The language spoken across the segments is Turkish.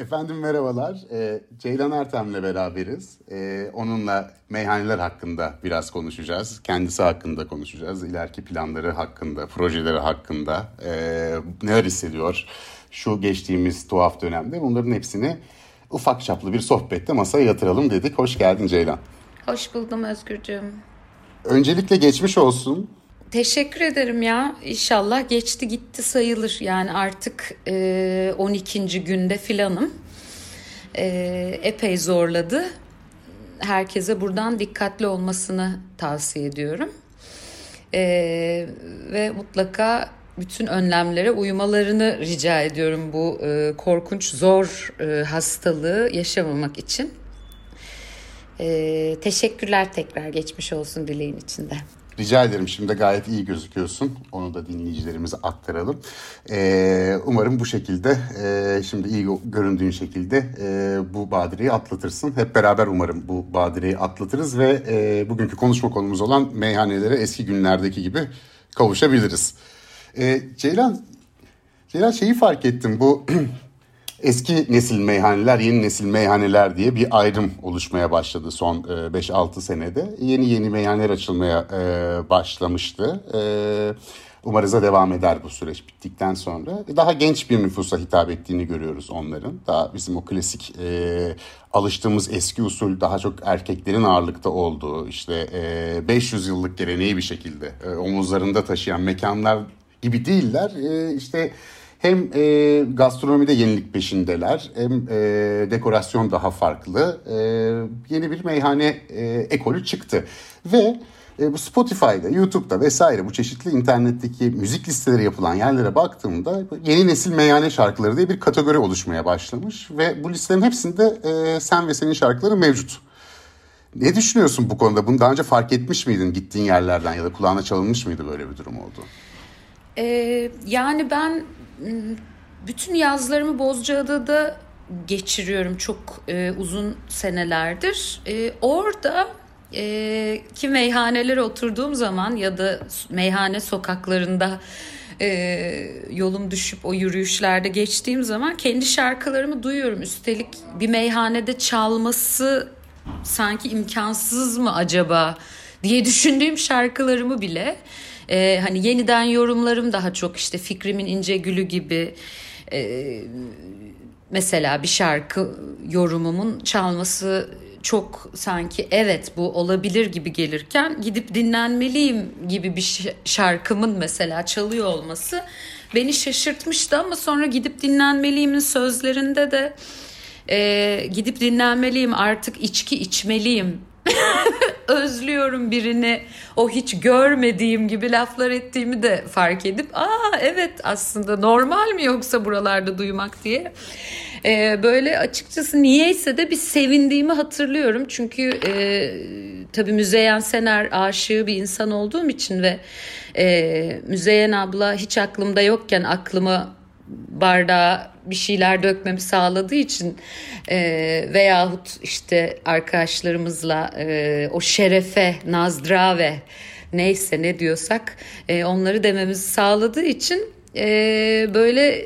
Efendim merhabalar. Ee, Ceylan Ertem'le beraberiz. Ee, onunla meyhaneler hakkında biraz konuşacağız. Kendisi hakkında konuşacağız. İleriki planları hakkında, projeleri hakkında. Ee, neler hissediyor şu geçtiğimiz tuhaf dönemde. Bunların hepsini ufak çaplı bir sohbette masaya yatıralım dedik. Hoş geldin Ceylan. Hoş buldum Özgürcüğüm. Öncelikle geçmiş olsun. Teşekkür ederim ya. İnşallah geçti gitti sayılır. Yani artık e, 12. günde filanım. E, epey zorladı. Herkese buradan dikkatli olmasını tavsiye ediyorum. E, ve mutlaka bütün önlemlere uymalarını rica ediyorum bu e, korkunç zor e, hastalığı yaşamamak için. E, teşekkürler tekrar geçmiş olsun dileğin içinde. Rica ederim şimdi gayet iyi gözüküyorsun. Onu da dinleyicilerimize aktaralım. Ee, umarım bu şekilde e, şimdi iyi göründüğün şekilde e, bu badireyi atlatırsın. Hep beraber umarım bu badireyi atlatırız ve e, bugünkü konuşma konumuz olan meyhanelere eski günlerdeki gibi kavuşabiliriz. E, Ceylan, Ceylan şeyi fark ettim bu eski nesil meyhaneler, yeni nesil meyhaneler diye bir ayrım oluşmaya başladı son 5-6 e, senede. Yeni yeni meyhaneler açılmaya e, başlamıştı. E, umarız da devam eder bu süreç bittikten sonra. Daha genç bir nüfusa hitap ettiğini görüyoruz onların. Daha bizim o klasik alıştığımız eski usul daha çok erkeklerin ağırlıkta olduğu işte 500 yıllık geleneği bir şekilde omuzlarında taşıyan mekanlar gibi değiller. İşte işte hem e, gastronomide yenilik peşindeler hem e, dekorasyon daha farklı. E, yeni bir meyhane e, ekolü çıktı. Ve e, bu Spotify'da, YouTube'da vesaire bu çeşitli internetteki müzik listeleri yapılan yerlere baktığımda yeni nesil meyhane şarkıları diye bir kategori oluşmaya başlamış. Ve bu listelerin hepsinde e, sen ve senin şarkıların mevcut. Ne düşünüyorsun bu konuda? Bunu daha önce fark etmiş miydin gittiğin yerlerden ya da kulağına çalınmış mıydı böyle bir durum oldu? Ee, yani ben bütün yazlarımı Bozcaada'da geçiriyorum çok e, uzun senelerdir. E, orada e, ki meyhanelere oturduğum zaman ya da meyhane sokaklarında e, yolum düşüp o yürüyüşlerde geçtiğim zaman kendi şarkılarımı duyuyorum. Üstelik bir meyhanede çalması sanki imkansız mı acaba diye düşündüğüm şarkılarımı bile e, hani yeniden yorumlarım daha çok işte Fikrimin ince Gülü gibi e, mesela bir şarkı yorumumun çalması çok sanki evet bu olabilir gibi gelirken gidip dinlenmeliyim gibi bir şarkımın mesela çalıyor olması beni şaşırtmıştı. Ama sonra gidip dinlenmeliyimin sözlerinde de e, gidip dinlenmeliyim artık içki içmeliyim özlüyorum birini o hiç görmediğim gibi laflar ettiğimi de fark edip aa evet aslında normal mi yoksa buralarda duymak? diye. Ee, böyle açıkçası niyeyse de bir sevindiğimi hatırlıyorum. Çünkü e, tabii Müzeyyen Sener aşığı bir insan olduğum için ve e, Müzeyyen abla hiç aklımda yokken aklıma bardağa bir şeyler dökmemi sağladığı için e, veyahut işte arkadaşlarımızla e, o şerefe, nazdrave neyse ne diyorsak e, onları dememizi sağladığı için e, böyle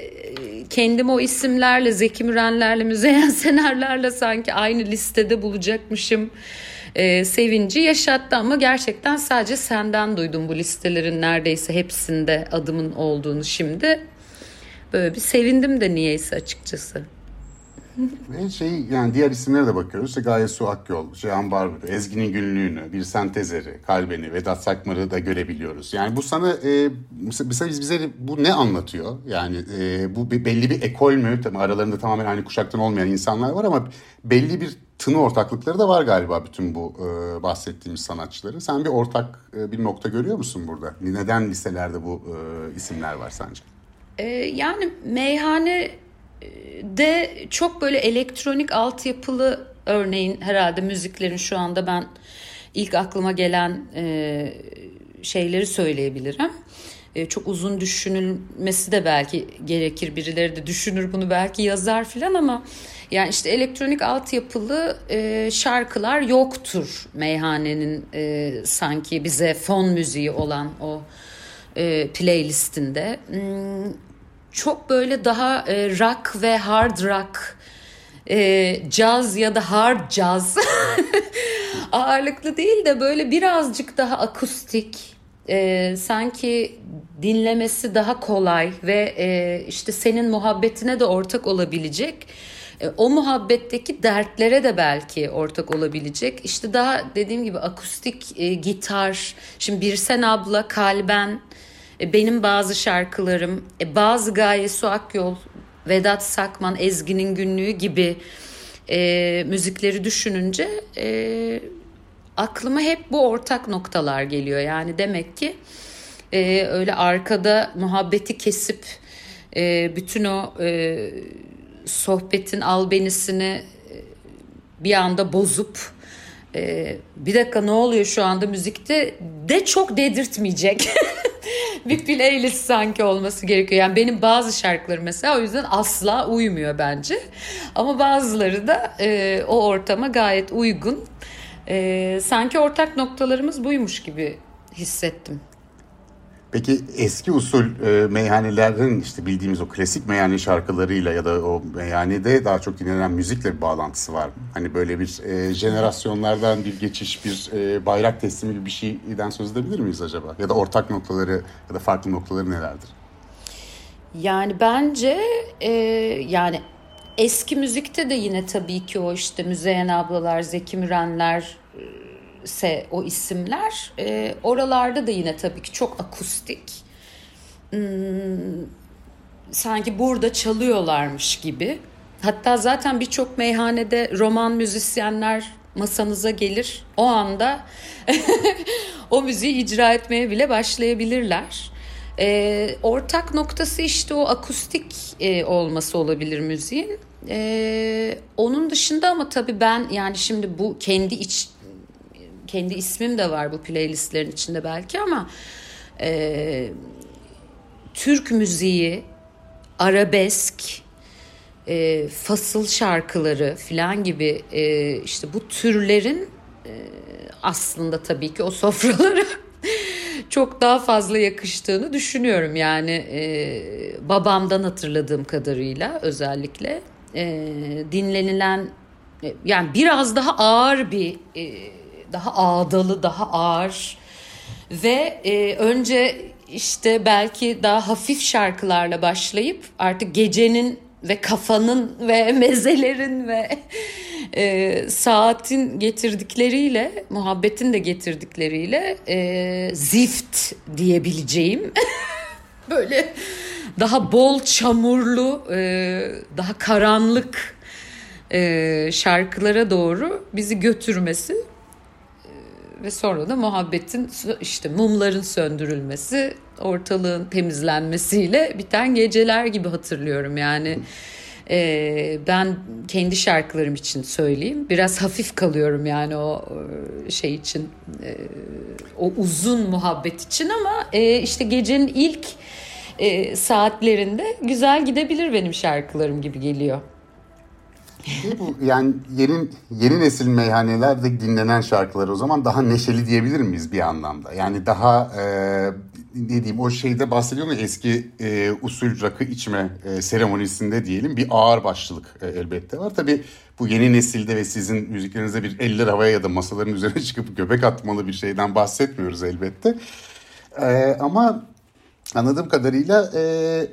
kendim o isimlerle Zeki Mürenlerle Müzeyyen Senerlerle sanki aynı listede bulacakmışım e, sevinci yaşattı. Ama gerçekten sadece senden duydum bu listelerin neredeyse hepsinde adımın olduğunu şimdi Böyle bir sevindim de niyeyse açıkçası. Ve şey yani diğer isimlere de bakıyoruz. İşte Gaye Su Akyol, Cihan Barbaros, Ezgi'nin günlüğünü, bir sentezeri, Kalbeni, Vedat Sakmar'ı da görebiliyoruz. Yani bu sana e, mesela biz bize bu ne anlatıyor? Yani e, bu bir, belli bir ekol mü? Tabii aralarında tamamen aynı kuşaktan olmayan insanlar var ama belli bir tını ortaklıkları da var galiba bütün bu e, bahsettiğimiz sanatçıların. Sen bir ortak e, bir nokta görüyor musun burada? Neden listelerde bu e, isimler var sence? Ee, yani meyhane de çok böyle elektronik altyapılı örneğin herhalde müziklerin şu anda ben ilk aklıma gelen e, şeyleri söyleyebilirim. E, çok uzun düşünülmesi de belki gerekir. Birileri de düşünür bunu belki yazar filan ama yani işte elektronik altyapılı e, şarkılar yoktur meyhanenin e, sanki bize fon müziği olan o e, playlistinde. Hmm, çok böyle daha e, rock ve hard rock e, caz ya da hard caz ağırlıklı değil de böyle birazcık daha akustik e, sanki dinlemesi daha kolay ve e, işte senin muhabbetine de ortak olabilecek e, o muhabbetteki dertlere de belki ortak olabilecek. İşte daha dediğim gibi akustik e, gitar. Şimdi Birsen abla, Kalben, e, benim bazı şarkılarım, e, bazı Gaye Su Akyol, Vedat Sakman, Ezgi'nin günlüğü gibi e, müzikleri düşününce e, aklıma hep bu ortak noktalar geliyor. Yani demek ki e, öyle arkada muhabbeti kesip e, bütün o e, sohbetin albenisini e, bir anda bozup e, bir dakika ne oluyor şu anda müzikte de çok dedirtmeyecek bir playlist sanki olması gerekiyor. Yani benim bazı şarkılarım mesela o yüzden asla uymuyor bence. Ama bazıları da e, o ortama gayet uygun. E, sanki ortak noktalarımız buymuş gibi hissettim. Peki eski usul e, meyhanelerin işte bildiğimiz o klasik meyhane şarkılarıyla ya da o meyhanede daha çok dinlenen müzikle bir bağlantısı var mı? Hani böyle bir e, jenerasyonlardan bir geçiş, bir e, bayrak teslimi gibi bir şeyden söz edebilir miyiz acaba? Ya da ortak noktaları ya da farklı noktaları nelerdir? Yani bence e, yani eski müzikte de yine tabii ki o işte Müzeyyen ablalar, Zeki Mürenler se o isimler e, oralarda da yine tabii ki çok akustik. Hmm, sanki burada çalıyorlarmış gibi. Hatta zaten birçok meyhanede roman müzisyenler masanıza gelir. O anda o müziği icra etmeye bile başlayabilirler. E, ortak noktası işte o akustik e, olması olabilir müziğin. E, onun dışında ama tabii ben yani şimdi bu kendi iç kendi ismim de var bu playlistlerin içinde belki ama e, Türk müziği, arabesk, e, fasıl şarkıları filan gibi e, işte bu türlerin e, aslında tabii ki o sofralara çok daha fazla yakıştığını düşünüyorum. Yani e, babamdan hatırladığım kadarıyla özellikle e, dinlenilen e, yani biraz daha ağır bir e, daha ağdalı, daha ağır. Ve e, önce işte belki daha hafif şarkılarla başlayıp artık gecenin ve kafanın ve mezelerin ve e, saatin getirdikleriyle, muhabbetin de getirdikleriyle e, zift diyebileceğim böyle daha bol çamurlu, e, daha karanlık e, şarkılara doğru bizi götürmesi ve sonra da muhabbetin işte mumların söndürülmesi, ortalığın temizlenmesiyle biten geceler gibi hatırlıyorum yani. E, ben kendi şarkılarım için söyleyeyim. Biraz hafif kalıyorum yani o e, şey için, e, o uzun muhabbet için ama e, işte gecenin ilk e, saatlerinde güzel gidebilir benim şarkılarım gibi geliyor bu yani yeni yeni nesil meyhanelerde dinlenen şarkılar o zaman daha neşeli diyebilir miyiz bir anlamda? Yani daha e, ne diyeyim o şeyde bahsediyorum ya eski e, usul rakı içme e, seremonisinde diyelim bir ağır başlılık e, elbette var. Tabii bu yeni nesilde ve sizin müziklerinizde bir eller havaya ya da masaların üzerine çıkıp göbek atmalı bir şeyden bahsetmiyoruz elbette. E, ama anladığım kadarıyla e,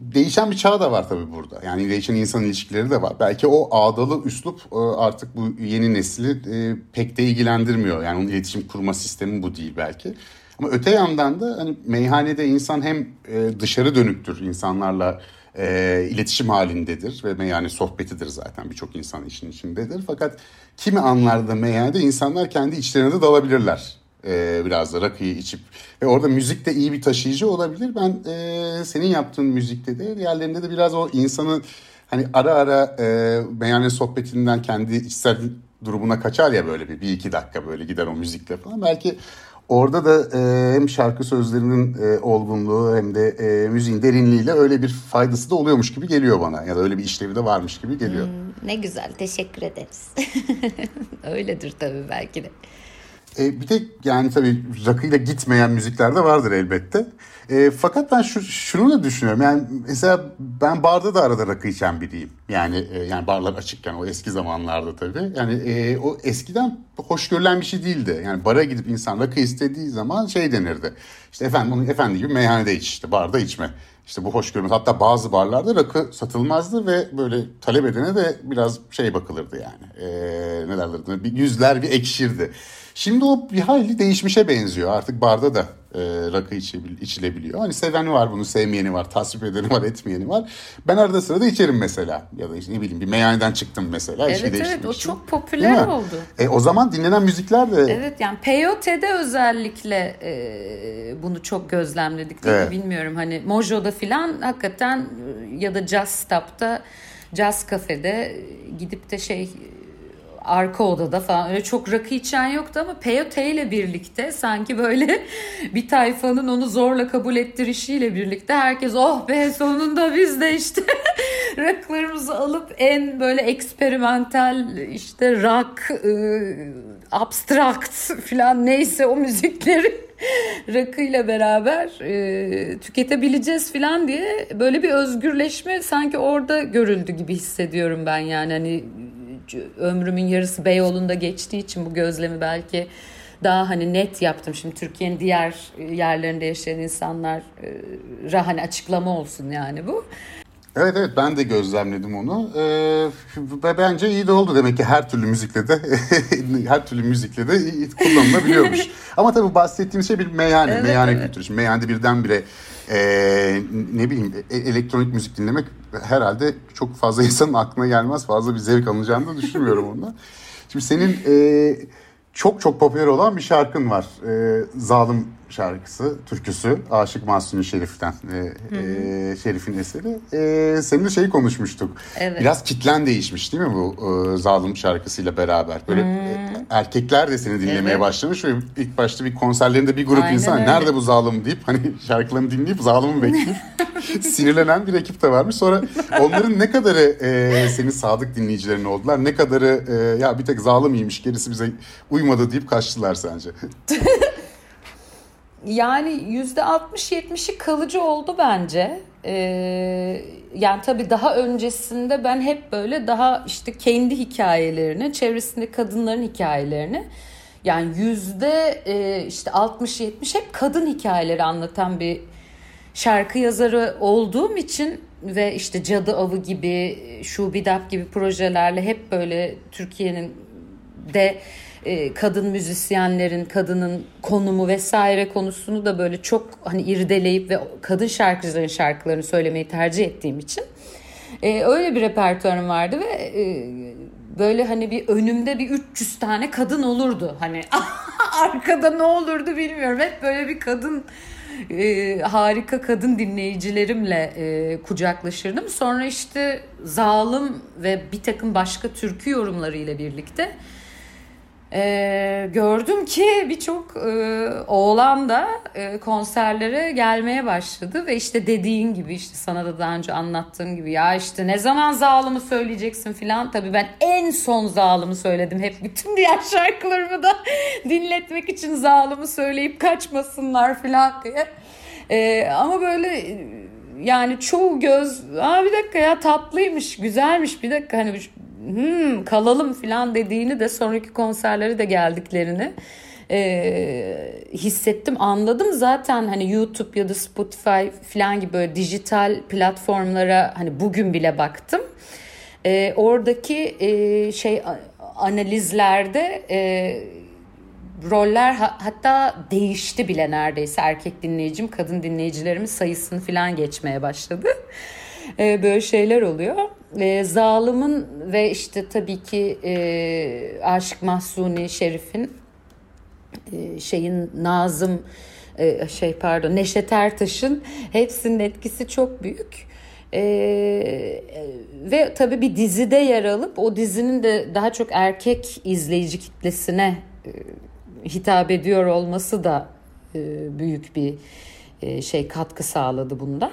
değişen bir çağ da var tabii burada. Yani değişen insan ilişkileri de var. Belki o ağdalı üslup e, artık bu yeni nesli e, pek de ilgilendirmiyor. Yani onun iletişim kurma sistemi bu değil belki. Ama öte yandan da hani meyhanede insan hem e, dışarı dönüktür insanlarla e, iletişim halindedir ve meyhane sohbetidir zaten birçok insan işin içindedir. Fakat kimi anlarda meyhanede insanlar kendi içlerine de dalabilirler e, biraz da rakıyı içip ve orada müzik de iyi bir taşıyıcı olabilir. Ben e, senin yaptığın müzikte de diğerlerinde de biraz o insanı hani ara ara e, meyhane sohbetinden kendi içsel durumuna kaçar ya böyle bir, bir iki dakika böyle gider o müzikle falan. Belki orada da e, hem şarkı sözlerinin e, olgunluğu hem de e, müziğin derinliğiyle öyle bir faydası da oluyormuş gibi geliyor bana. Ya da öyle bir işlevi de varmış gibi geliyor. Hmm, ne güzel teşekkür ederiz. Öyledir tabii belki de. E, bir de yani tabii rakıyla gitmeyen müzikler de vardır elbette. E, fakat ben şu, şunu da düşünüyorum. Yani mesela ben barda da arada rakı içen biriyim. Yani e, yani barlar açıkken o eski zamanlarda tabii. Yani e, o eskiden hoş görülen bir şey değildi. Yani bara gidip insan rakı istediği zaman şey denirdi. İşte efendim onu efendi gibi meyhanede iç işte barda içme. İşte bu hoş görmez. Hatta bazı barlarda rakı satılmazdı ve böyle talep edene de biraz şey bakılırdı yani. E, ne derlerdi? Bir yüzler bir ekşirdi. Şimdi o bir hayli değişmişe benziyor. Artık barda da e, rakı içilebiliyor. Hani seveni var bunu, sevmeyeni var, tasvip edeni var, etmeyeni var. Ben arada sırada içerim mesela. Ya da işte ne bileyim bir meyhaneden çıktım mesela. Evet evet o çok popüler oldu. E, o zaman dinlenen müzikler de... Evet yani Peyote'de özellikle e, bunu çok gözlemledik değil evet. mi bilmiyorum. Hani Mojo'da filan hakikaten e, ya da Jazz Stop'ta Jazz Cafe'de gidip de şey arka odada falan. Öyle çok rakı içen yoktu ama Peyote ile birlikte sanki böyle bir tayfanın onu zorla kabul ettirişiyle birlikte herkes oh be sonunda biz de işte rakılarımızı alıp en böyle eksperimental işte rock, ıı, abstrakt falan neyse o müzikleri rakıyla beraber e, tüketebileceğiz falan diye böyle bir özgürleşme sanki orada görüldü gibi hissediyorum ben yani. Hani ömrümün yarısı Beyoğlu'nda geçtiği için bu gözlemi belki daha hani net yaptım. Şimdi Türkiye'nin diğer yerlerinde yaşayan insanlar e, hani açıklama olsun yani bu. Evet evet ben de gözlemledim onu. Ee, bence iyi de oldu demek ki her türlü müzikle de her türlü müzikle de kullanılabiliyormuş. Ama tabii bahsettiğim şey bir meyhane, evet, meyhane evet. kültürü. Şimdi meyhanede birdenbire e, ne bileyim e, elektronik müzik dinlemek herhalde çok fazla insanın aklına gelmez. Fazla bir zevk alınacağını da düşünmüyorum ondan. Şimdi senin e, çok çok popüler olan bir şarkın var. E, Zalim şarkısı, türküsü Aşık Mahsuni Şerif'ten. E, e, Şerif'in eseri. E, seninle şeyi konuşmuştuk. Evet. Biraz kitlen değişmiş değil mi bu e, Zalim şarkısıyla beraber? Böyle hmm. e, erkekler de seni dinlemeye evet. başlamış ve ilk başta bir konserlerinde bir grup Aynen insan öyle. nerede bu zalim deyip hani şarkılarını dinleyip zalimi bekleyip sinirlenen bir ekip de varmış. Sonra onların ne kadarı e, senin sadık dinleyicilerin oldular? Ne kadarı e, ya bir tek zalim iyiymiş gerisi bize uymadı deyip kaçtılar sence? yani yüzde 60-70'i kalıcı oldu bence. Ee, yani tabii daha öncesinde ben hep böyle daha işte kendi hikayelerini, çevresinde kadınların hikayelerini yani yüzde e, işte 60-70 hep kadın hikayeleri anlatan bir şarkı yazarı olduğum için ve işte Cadı Avı gibi, Şubidap gibi projelerle hep böyle Türkiye'nin de e, kadın müzisyenlerin, kadının konumu vesaire konusunu da böyle çok hani irdeleyip ve kadın şarkıcıların şarkılarını söylemeyi tercih ettiğim için e, öyle bir repertuarım vardı ve e, böyle hani bir önümde bir 300 tane kadın olurdu. Hani arkada ne olurdu bilmiyorum. Hep böyle bir kadın e, harika kadın dinleyicilerimle e, kucaklaşırdım. Sonra işte zalim ve bir takım başka türkü yorumlarıyla birlikte e, gördüm ki birçok e, oğlan da e, konserlere gelmeye başladı ve işte dediğin gibi işte sana da daha önce anlattığım gibi ya işte ne zaman zalımı söyleyeceksin? filan. Tabii ben en son zalımı söyledim. Hep bütün diğer şarkılarımı da dinletmek için zalımı söyleyip kaçmasınlar filan diye. E, ama böyle yani çoğu göz aa bir dakika ya tatlıymış güzelmiş bir dakika. Hani hmm, kalalım falan dediğini de sonraki konserleri de geldiklerini e, hissettim anladım. Zaten hani YouTube ya da Spotify falan gibi böyle dijital platformlara hani bugün bile baktım. E, oradaki e, şey analizlerde e, roller hatta değişti bile neredeyse erkek dinleyicim kadın dinleyicilerimin sayısını falan geçmeye başladı e, böyle şeyler oluyor e, Zalım'ın ve işte tabii ki e, Aşık Mahsuni Şerif'in e, şeyin Nazım e, şey pardon Neşet Ertaş'ın hepsinin etkisi çok büyük. Ee, ve tabii bir dizide yer alıp o dizinin de daha çok erkek izleyici kitlesine e, hitap ediyor olması da e, büyük bir e, şey katkı sağladı bunda.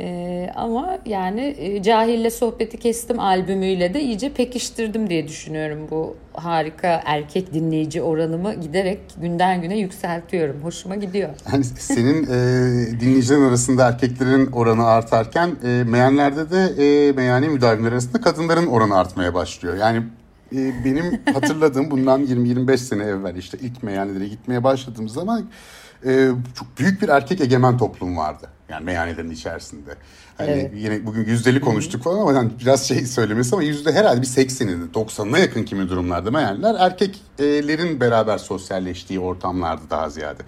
Ee, ama yani e, Cahille Sohbeti Kestim albümüyle de iyice pekiştirdim diye düşünüyorum. Bu harika erkek dinleyici oranımı giderek günden güne yükseltiyorum. Hoşuma gidiyor. Yani senin e, dinleyicilerin arasında erkeklerin oranı artarken e, meyanlerde de e, meyhane müdavimleri arasında kadınların oranı artmaya başlıyor. Yani e, benim hatırladığım bundan 20-25 sene evvel işte ilk meyhanelere gitmeye başladığım zaman e, çok büyük bir erkek egemen toplum vardı. Yani meyhanelerin içerisinde. Hani evet. yine bugün yüzdeli konuştuk falan ama yani biraz şey söylemesi ama yüzde herhalde bir 80'ine 90'ına yakın kimi durumlarda meyhaneler erkeklerin beraber sosyalleştiği ortamlardı daha ziyade.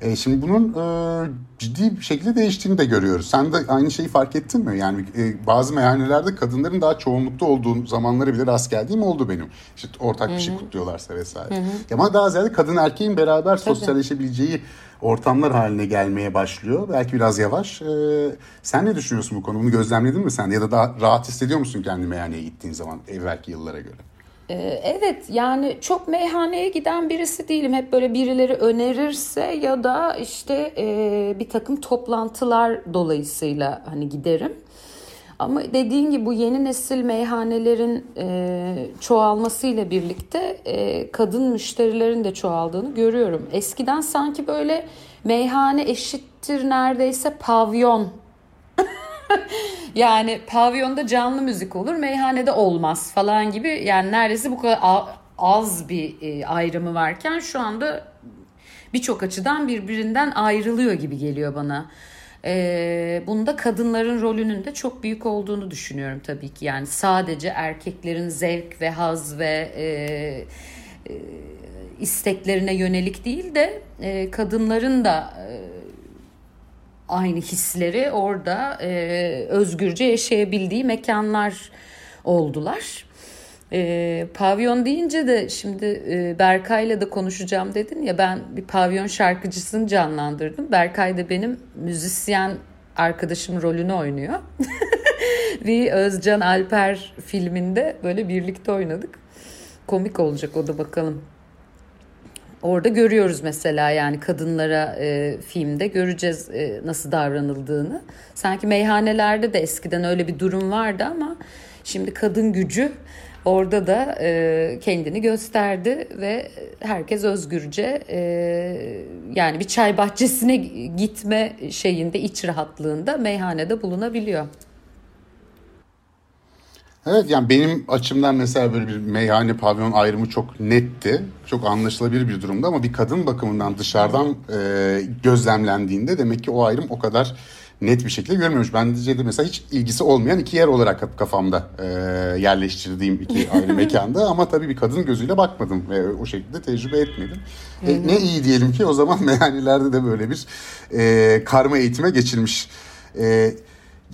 E, şimdi bunun e, ciddi bir şekilde değiştiğini de görüyoruz. Sen de aynı şeyi fark ettin mi? Yani e, bazı meyhanelerde kadınların daha çoğunlukta olduğu zamanları bile rast geldiğim oldu benim. İşte ortak Hı-hı. bir şey kutluyorlarsa vesaire. Hı-hı. Ama daha ziyade kadın erkeğin beraber sosyalleşebileceği ortamlar haline gelmeye başlıyor. Belki biraz yavaş. Ee, sen ne düşünüyorsun bu konu? Bunu gözlemledin mi sen? Ya da daha rahat hissediyor musun kendi meyhaneye gittiğin zaman evvelki yıllara göre? Ee, evet yani çok meyhaneye giden birisi değilim. Hep böyle birileri önerirse ya da işte e, bir takım toplantılar dolayısıyla hani giderim. Ama dediğin gibi bu yeni nesil meyhanelerin e, çoğalmasıyla birlikte e, kadın müşterilerin de çoğaldığını görüyorum. Eskiden sanki böyle meyhane eşittir neredeyse pavyon. yani pavyonda canlı müzik olur, meyhanede olmaz falan gibi. Yani neredeyse bu kadar az bir e, ayrımı varken şu anda birçok açıdan birbirinden ayrılıyor gibi geliyor bana. E, bunda kadınların rolünün de çok büyük olduğunu düşünüyorum tabii ki. Yani sadece erkeklerin zevk ve haz ve e, e, isteklerine yönelik değil de e, kadınların da e, aynı hisleri orada e, özgürce yaşayabildiği mekanlar oldular. E, pavyon deyince de şimdi e, Berkay'la da konuşacağım dedin ya ben bir pavyon şarkıcısını canlandırdım. Berkay da benim müzisyen arkadaşım rolünü oynuyor. bir Özcan Alper filminde böyle birlikte oynadık. Komik olacak o da bakalım. Orada görüyoruz mesela yani kadınlara e, filmde göreceğiz e, nasıl davranıldığını. Sanki meyhanelerde de eskiden öyle bir durum vardı ama şimdi kadın gücü Orada da e, kendini gösterdi ve herkes özgürce e, yani bir çay bahçesine gitme şeyinde iç rahatlığında meyhanede bulunabiliyor. Evet yani benim açımdan mesela böyle bir meyhane pavyon ayrımı çok netti. Çok anlaşılabilir bir durumda ama bir kadın bakımından dışarıdan e, gözlemlendiğinde demek ki o ayrım o kadar net bir şekilde görmüyormuş. Ben de mesela hiç ilgisi olmayan iki yer olarak kafamda e, yerleştirdiğim iki ayrı mekanda ama tabii bir kadın gözüyle bakmadım ve o şekilde tecrübe etmedim. E, ne iyi diyelim ki o zaman meyhanelerde de böyle bir e, karma eğitime geçilmiş. E,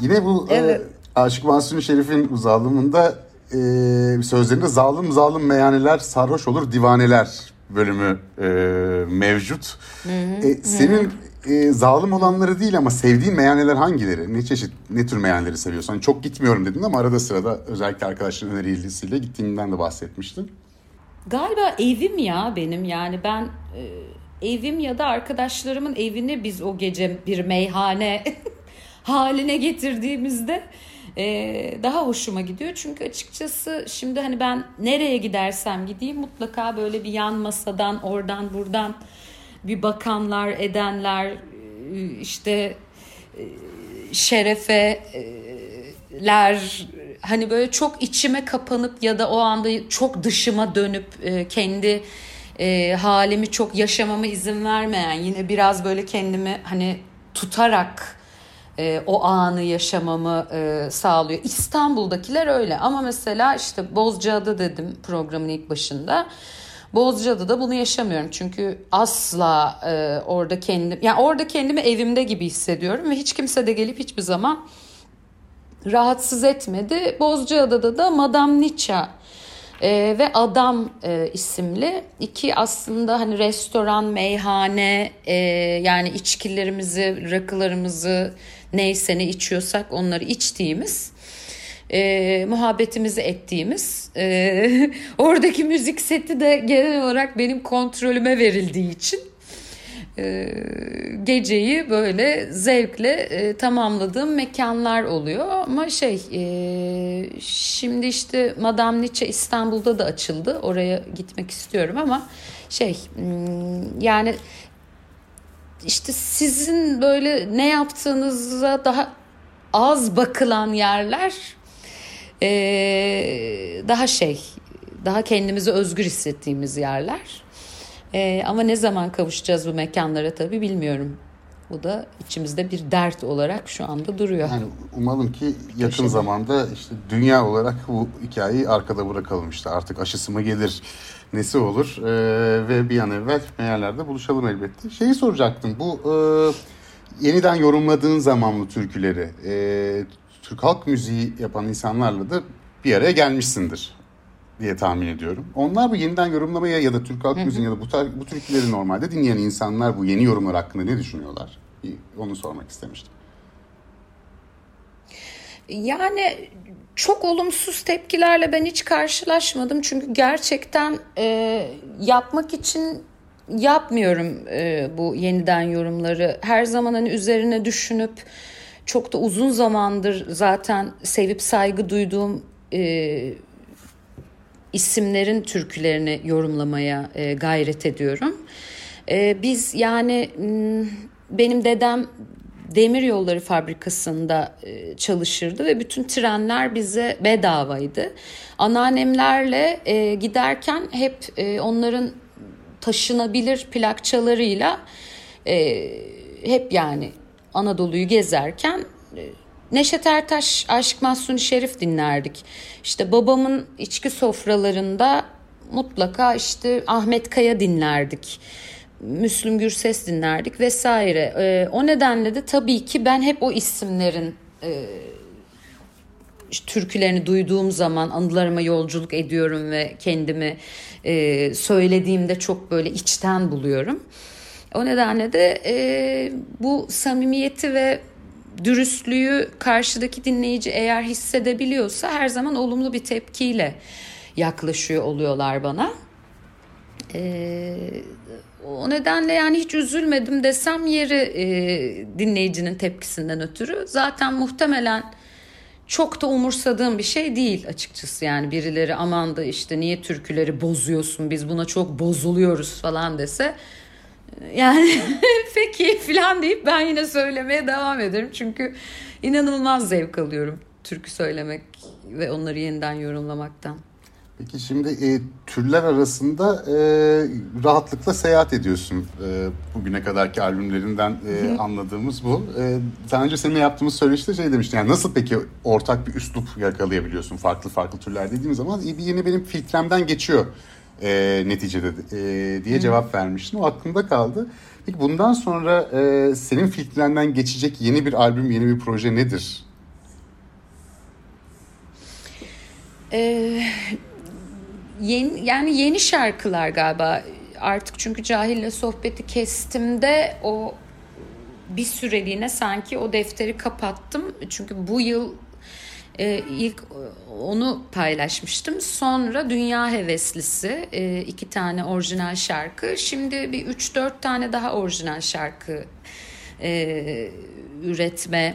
yine bu e, evet. e, Aşık Mansur Şerif'in uzalımında e, sözlerinde zalim zalim meyhaneler sarhoş olur divaneler bölümü e, mevcut. Hı hı. E, senin hı e, zalim olanları değil ama sevdiğin meyhaneler hangileri? Ne çeşit, ne tür meyhaneleri seviyorsun? Hani çok gitmiyorum dedin ama arada sırada özellikle arkadaşların önerisiyle gittiğinden de bahsetmiştin. Galiba evim ya benim yani ben e, evim ya da arkadaşlarımın evini biz o gece bir meyhane haline getirdiğimizde e, daha hoşuma gidiyor. Çünkü açıkçası şimdi hani ben nereye gidersem gideyim mutlaka böyle bir yan masadan oradan buradan bir bakanlar, edenler işte e, şerefeler hani böyle çok içime kapanıp ya da o anda çok dışıma dönüp e, kendi e, halimi çok yaşamama izin vermeyen yine biraz böyle kendimi hani tutarak o anı yaşamamı sağlıyor. İstanbul'dakiler öyle ama mesela işte Bozcaada dedim programın ilk başında. Bozcaada'da bunu yaşamıyorum. Çünkü asla e, orada kendim yani orada kendimi evimde gibi hissediyorum ve hiç kimse de gelip hiçbir zaman rahatsız etmedi. Bozcaada'da da Madame Nietzsche e, ve Adam e, isimli. İki aslında hani restoran, meyhane e, yani içkilerimizi, rakılarımızı neyse ne içiyorsak onları içtiğimiz e, muhabbetimizi ettiğimiz e, oradaki müzik seti de genel olarak benim kontrolüme verildiği için e, geceyi böyle zevkle e, tamamladığım mekanlar oluyor. Ama şey e, şimdi işte Madame Nietzsche İstanbul'da da açıldı. Oraya gitmek istiyorum ama şey yani işte sizin böyle ne yaptığınıza daha az bakılan yerler e, daha şey daha kendimizi özgür hissettiğimiz yerler. E, ama ne zaman kavuşacağız bu mekanlara tabii bilmiyorum. Bu da içimizde bir dert olarak şu anda duruyor. Yani umalım ki yakın Köşede. zamanda işte dünya olarak bu hikayeyi arkada bırakalım işte artık aşısı mı gelir nesi olur ee, ve bir an evvel yerlerde buluşalım elbette. Şeyi soracaktım bu e, yeniden yorumladığın zamanlı türküleri e, Türk halk müziği yapan insanlarla da bir araya gelmişsindir diye tahmin ediyorum. Onlar bu yeniden yorumlamaya ya da Türk halk müziği ya da bu, tar- bu türküleri normalde dinleyen insanlar bu yeni yorumlar hakkında ne düşünüyorlar? Onu sormak istemiştim. Yani çok olumsuz tepkilerle ben hiç karşılaşmadım. Çünkü gerçekten e, yapmak için yapmıyorum e, bu yeniden yorumları. Her zaman hani üzerine düşünüp çok da uzun zamandır zaten sevip saygı duyduğum e, isimlerin türkülerini yorumlamaya e, gayret ediyorum. E, biz yani benim dedem demir yolları fabrikasında e, çalışırdı ve bütün trenler bize bedavaydı. Anneannemlerle e, giderken hep e, onların taşınabilir plakçalarıyla hep yani Anadolu'yu gezerken Neşet Ertaş, Aşık Mahsuni Şerif dinlerdik. İşte babamın içki sofralarında mutlaka işte Ahmet Kaya dinlerdik. Müslüm Gürses dinlerdik vesaire. E, o nedenle de tabii ki ben hep o isimlerin e, türkülerini duyduğum zaman anılarıma yolculuk ediyorum ve kendimi e, söylediğimde çok böyle içten buluyorum. O nedenle de e, bu samimiyeti ve dürüstlüğü karşıdaki dinleyici eğer hissedebiliyorsa her zaman olumlu bir tepkiyle yaklaşıyor oluyorlar bana. Ee, o nedenle yani hiç üzülmedim desem yeri e, dinleyicinin tepkisinden ötürü. Zaten muhtemelen çok da umursadığım bir şey değil açıkçası yani birileri aman da işte niye türküleri bozuyorsun biz buna çok bozuluyoruz falan dese yani peki falan deyip ben yine söylemeye devam ederim. Çünkü inanılmaz zevk alıyorum türkü söylemek ve onları yeniden yorumlamaktan. Peki şimdi e, türler arasında e, rahatlıkla seyahat ediyorsun. E, bugüne kadarki albümlerinden e, anladığımız bu. E, daha önce seninle yaptığımız söyleşte şey demiştin. Yani nasıl peki ortak bir üslup yakalayabiliyorsun farklı farklı türler dediğim zaman e, bir yeni benim filtremden geçiyor e, neticede e, diye cevap vermiştin. O aklımda kaldı. Peki bundan sonra e, senin filtrenden geçecek yeni bir albüm, yeni bir proje nedir? Ee, yeni, yani yeni şarkılar galiba artık çünkü Cahil'le sohbeti kestimde o bir süreliğine sanki o defteri kapattım. Çünkü bu yıl e, ilk onu paylaşmıştım. Sonra Dünya Heveslisi e, iki tane orijinal şarkı. Şimdi bir üç dört tane daha orijinal şarkı e, üretme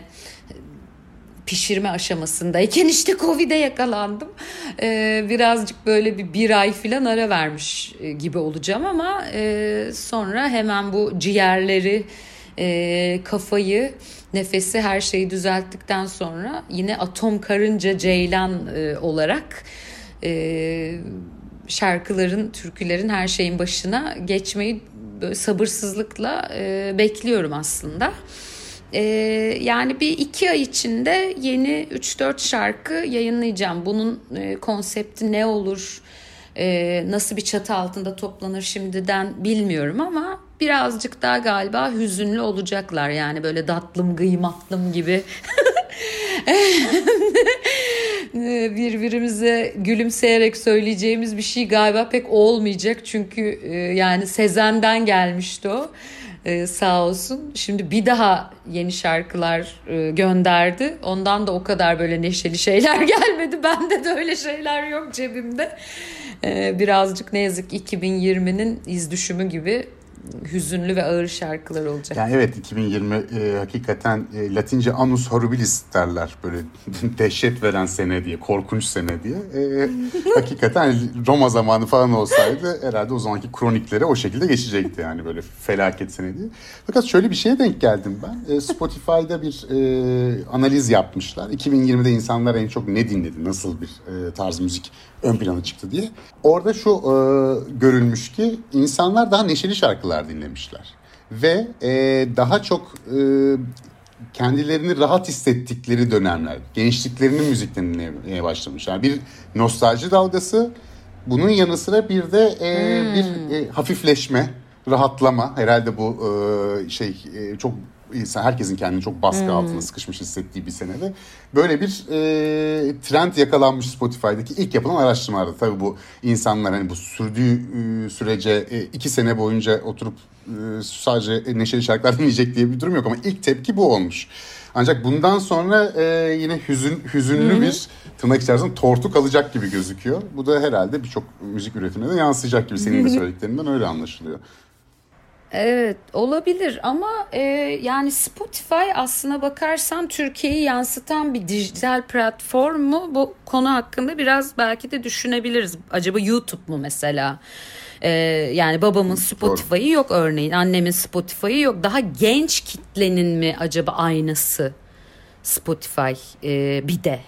pişirme aşamasındayken işte Covid'e yakalandım. Ee, birazcık böyle bir bir ay falan ara vermiş e, gibi olacağım ama e, sonra hemen bu ciğerleri, e, kafayı nefesi her şeyi düzelttikten sonra yine atom karınca ceylan e, olarak e, şarkıların, türkülerin her şeyin başına geçmeyi sabırsızlıkla e, bekliyorum aslında. E, yani bir iki ay içinde yeni 3-4 şarkı yayınlayacağım. Bunun e, konsepti ne olur, e, nasıl bir çatı altında toplanır şimdiden bilmiyorum ama birazcık daha galiba hüzünlü olacaklar. Yani böyle datlım gıymatlım gibi birbirimize gülümseyerek söyleyeceğimiz bir şey galiba pek olmayacak. Çünkü e, yani Sezen'den gelmişti o. Ee, sağ olsun. Şimdi bir daha yeni şarkılar e, gönderdi. Ondan da o kadar böyle neşeli şeyler gelmedi. Bende de öyle şeyler yok cebimde. Ee, birazcık ne yazık 2020'nin iz düşümü gibi hüzünlü ve ağır şarkılar olacak. Yani evet 2020 e, hakikaten e, Latince annus horribilis derler böyle dehşet veren sene diye, korkunç sene diye. E, hakikaten Roma zamanı falan olsaydı herhalde o zamanki kronikleri o şekilde geçecekti yani böyle felaket sene diye. Fakat şöyle bir şeye denk geldim ben. E, Spotify'da bir e, analiz yapmışlar. 2020'de insanlar en çok ne dinledi, nasıl bir e, tarz müzik ön plana çıktı diye. Orada şu e, görülmüş ki insanlar daha neşeli şarkılar dinlemişler. Ve e, daha çok e, kendilerini rahat hissettikleri dönemler, gençliklerinin müziklerini dinlemeye başlamışlar. Bir nostalji dalgası, bunun yanı sıra bir de e, hmm. bir e, hafifleşme, rahatlama. Herhalde bu e, şey e, çok insan herkesin kendini çok baskı hmm. altında sıkışmış hissettiği bir senede böyle bir e, trend yakalanmış Spotify'daki ilk yapılan araştırmalarda. Tabii bu insanlar hani bu sürdüğü e, sürece e, iki sene boyunca oturup e, sadece neşeli şarkılar dinleyecek diye bir durum yok ama ilk tepki bu olmuş. Ancak bundan sonra e, yine hüzün hüzünlü hmm. bir tırnak içerisinde tortu kalacak gibi gözüküyor. Bu da herhalde birçok müzik üretimine de yansıyacak gibi senin de söylediklerinden öyle anlaşılıyor. Evet olabilir ama e, yani Spotify aslına bakarsan Türkiye'yi yansıtan bir dijital platform mu? Bu konu hakkında biraz belki de düşünebiliriz. Acaba YouTube mu mesela? Ee, yani babamın Spotify'ı yok örneğin annemin Spotify'ı yok. Daha genç kitlenin mi acaba aynısı Spotify ee, bir de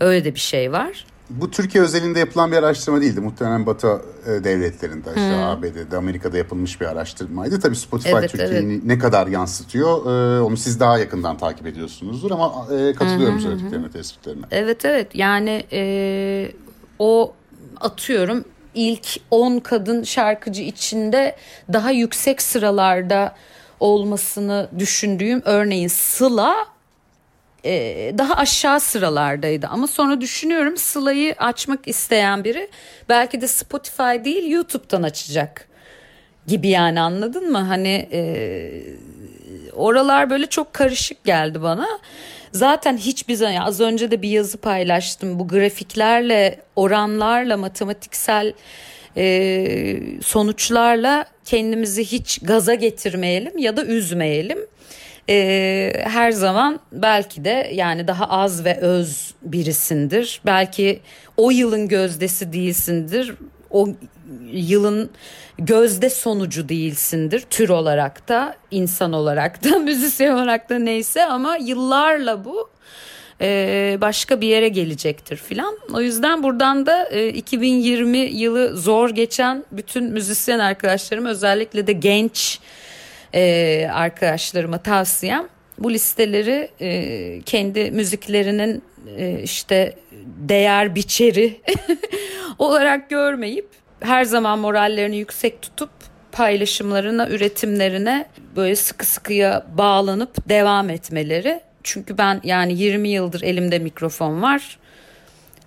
öyle de bir şey var bu Türkiye özelinde yapılan bir araştırma değildi. Muhtemelen Batı e, devletlerinde, işte hmm. ABD'de, Amerika'da yapılmış bir araştırmaydı. Tabii Spotify evet, Türkiye'yi evet. ne kadar yansıtıyor e, onu siz daha yakından takip ediyorsunuzdur ama e, katılıyorum hmm. söylediklerine, tespitlerine. Evet evet yani e, o atıyorum ilk 10 kadın şarkıcı içinde daha yüksek sıralarda olmasını düşündüğüm örneğin Sıla e, daha aşağı sıralardaydı. Ama sonra düşünüyorum Sıla'yı açmak isteyen biri belki de Spotify değil YouTube'dan açacak gibi yani anladın mı? Hani e, oralar böyle çok karışık geldi bana. Zaten hiçbir zaman az önce de bir yazı paylaştım. Bu grafiklerle, oranlarla, matematiksel e, sonuçlarla kendimizi hiç gaza getirmeyelim ya da üzmeyelim e, her zaman belki de yani daha az ve öz birisindir. Belki o yılın gözdesi değilsindir. O yılın gözde sonucu değilsindir tür olarak da insan olarak da müzisyen olarak da neyse ama yıllarla bu e, başka bir yere gelecektir filan. O yüzden buradan da e, 2020 yılı zor geçen bütün müzisyen arkadaşlarım özellikle de genç e, arkadaşlarıma tavsiyem bu listeleri e, kendi müziklerinin e, işte değer biçeri olarak görmeyip her zaman morallerini yüksek tutup paylaşımlarına, üretimlerine böyle sıkı sıkıya bağlanıp devam etmeleri. Çünkü ben yani 20 yıldır elimde mikrofon var.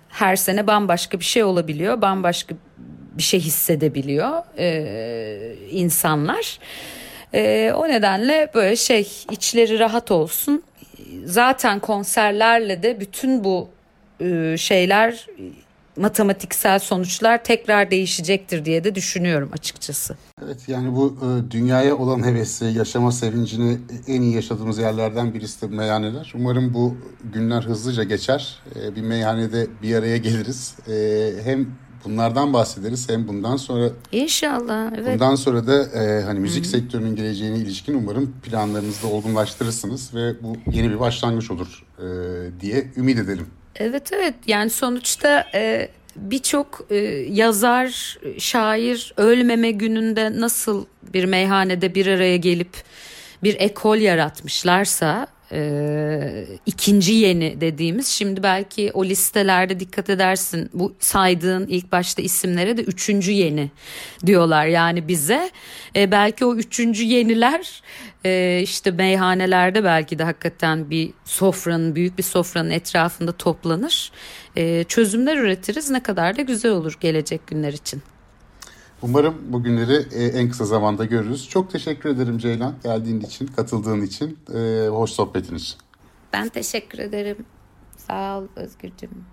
Her sene bambaşka bir şey olabiliyor. Bambaşka bir şey hissedebiliyor ee, insanlar. E, o nedenle böyle şey içleri rahat olsun. Zaten konserlerle de bütün bu e, şeyler matematiksel sonuçlar tekrar değişecektir diye de düşünüyorum açıkçası. Evet yani bu e, dünyaya olan hevesi, yaşama sevincini en iyi yaşadığımız yerlerden birisi de meyhaneler. Umarım bu günler hızlıca geçer. E, bir meyhanede bir araya geliriz. E, hem bunlardan bahsederiz. Hem bundan sonra İnşallah. Evet. Bundan sonra da e, hani müzik Hı-hı. sektörünün geleceğine ilişkin umarım planlarınızı da olgunlaştırırsınız ve bu yeni bir başlangıç olur e, diye ümit edelim. Evet evet yani sonuçta e, birçok e, yazar, şair ölmeme gününde nasıl bir meyhanede bir araya gelip bir ekol yaratmışlarsa e, ikinci yeni dediğimiz. Şimdi belki o listelerde dikkat edersin. Bu saydığın ilk başta isimlere de üçüncü yeni diyorlar. Yani bize e, belki o üçüncü yeniler e, işte meyhanelerde belki de hakikaten bir sofranın büyük bir sofranın etrafında toplanır. E, çözümler üretiriz. Ne kadar da güzel olur gelecek günler için. Umarım bugünleri e, en kısa zamanda görürüz. Çok teşekkür ederim Ceylan geldiğin için, katıldığın için, e, hoş sohbetin için. Ben teşekkür ederim. Sağ ol Özgürcüğüm.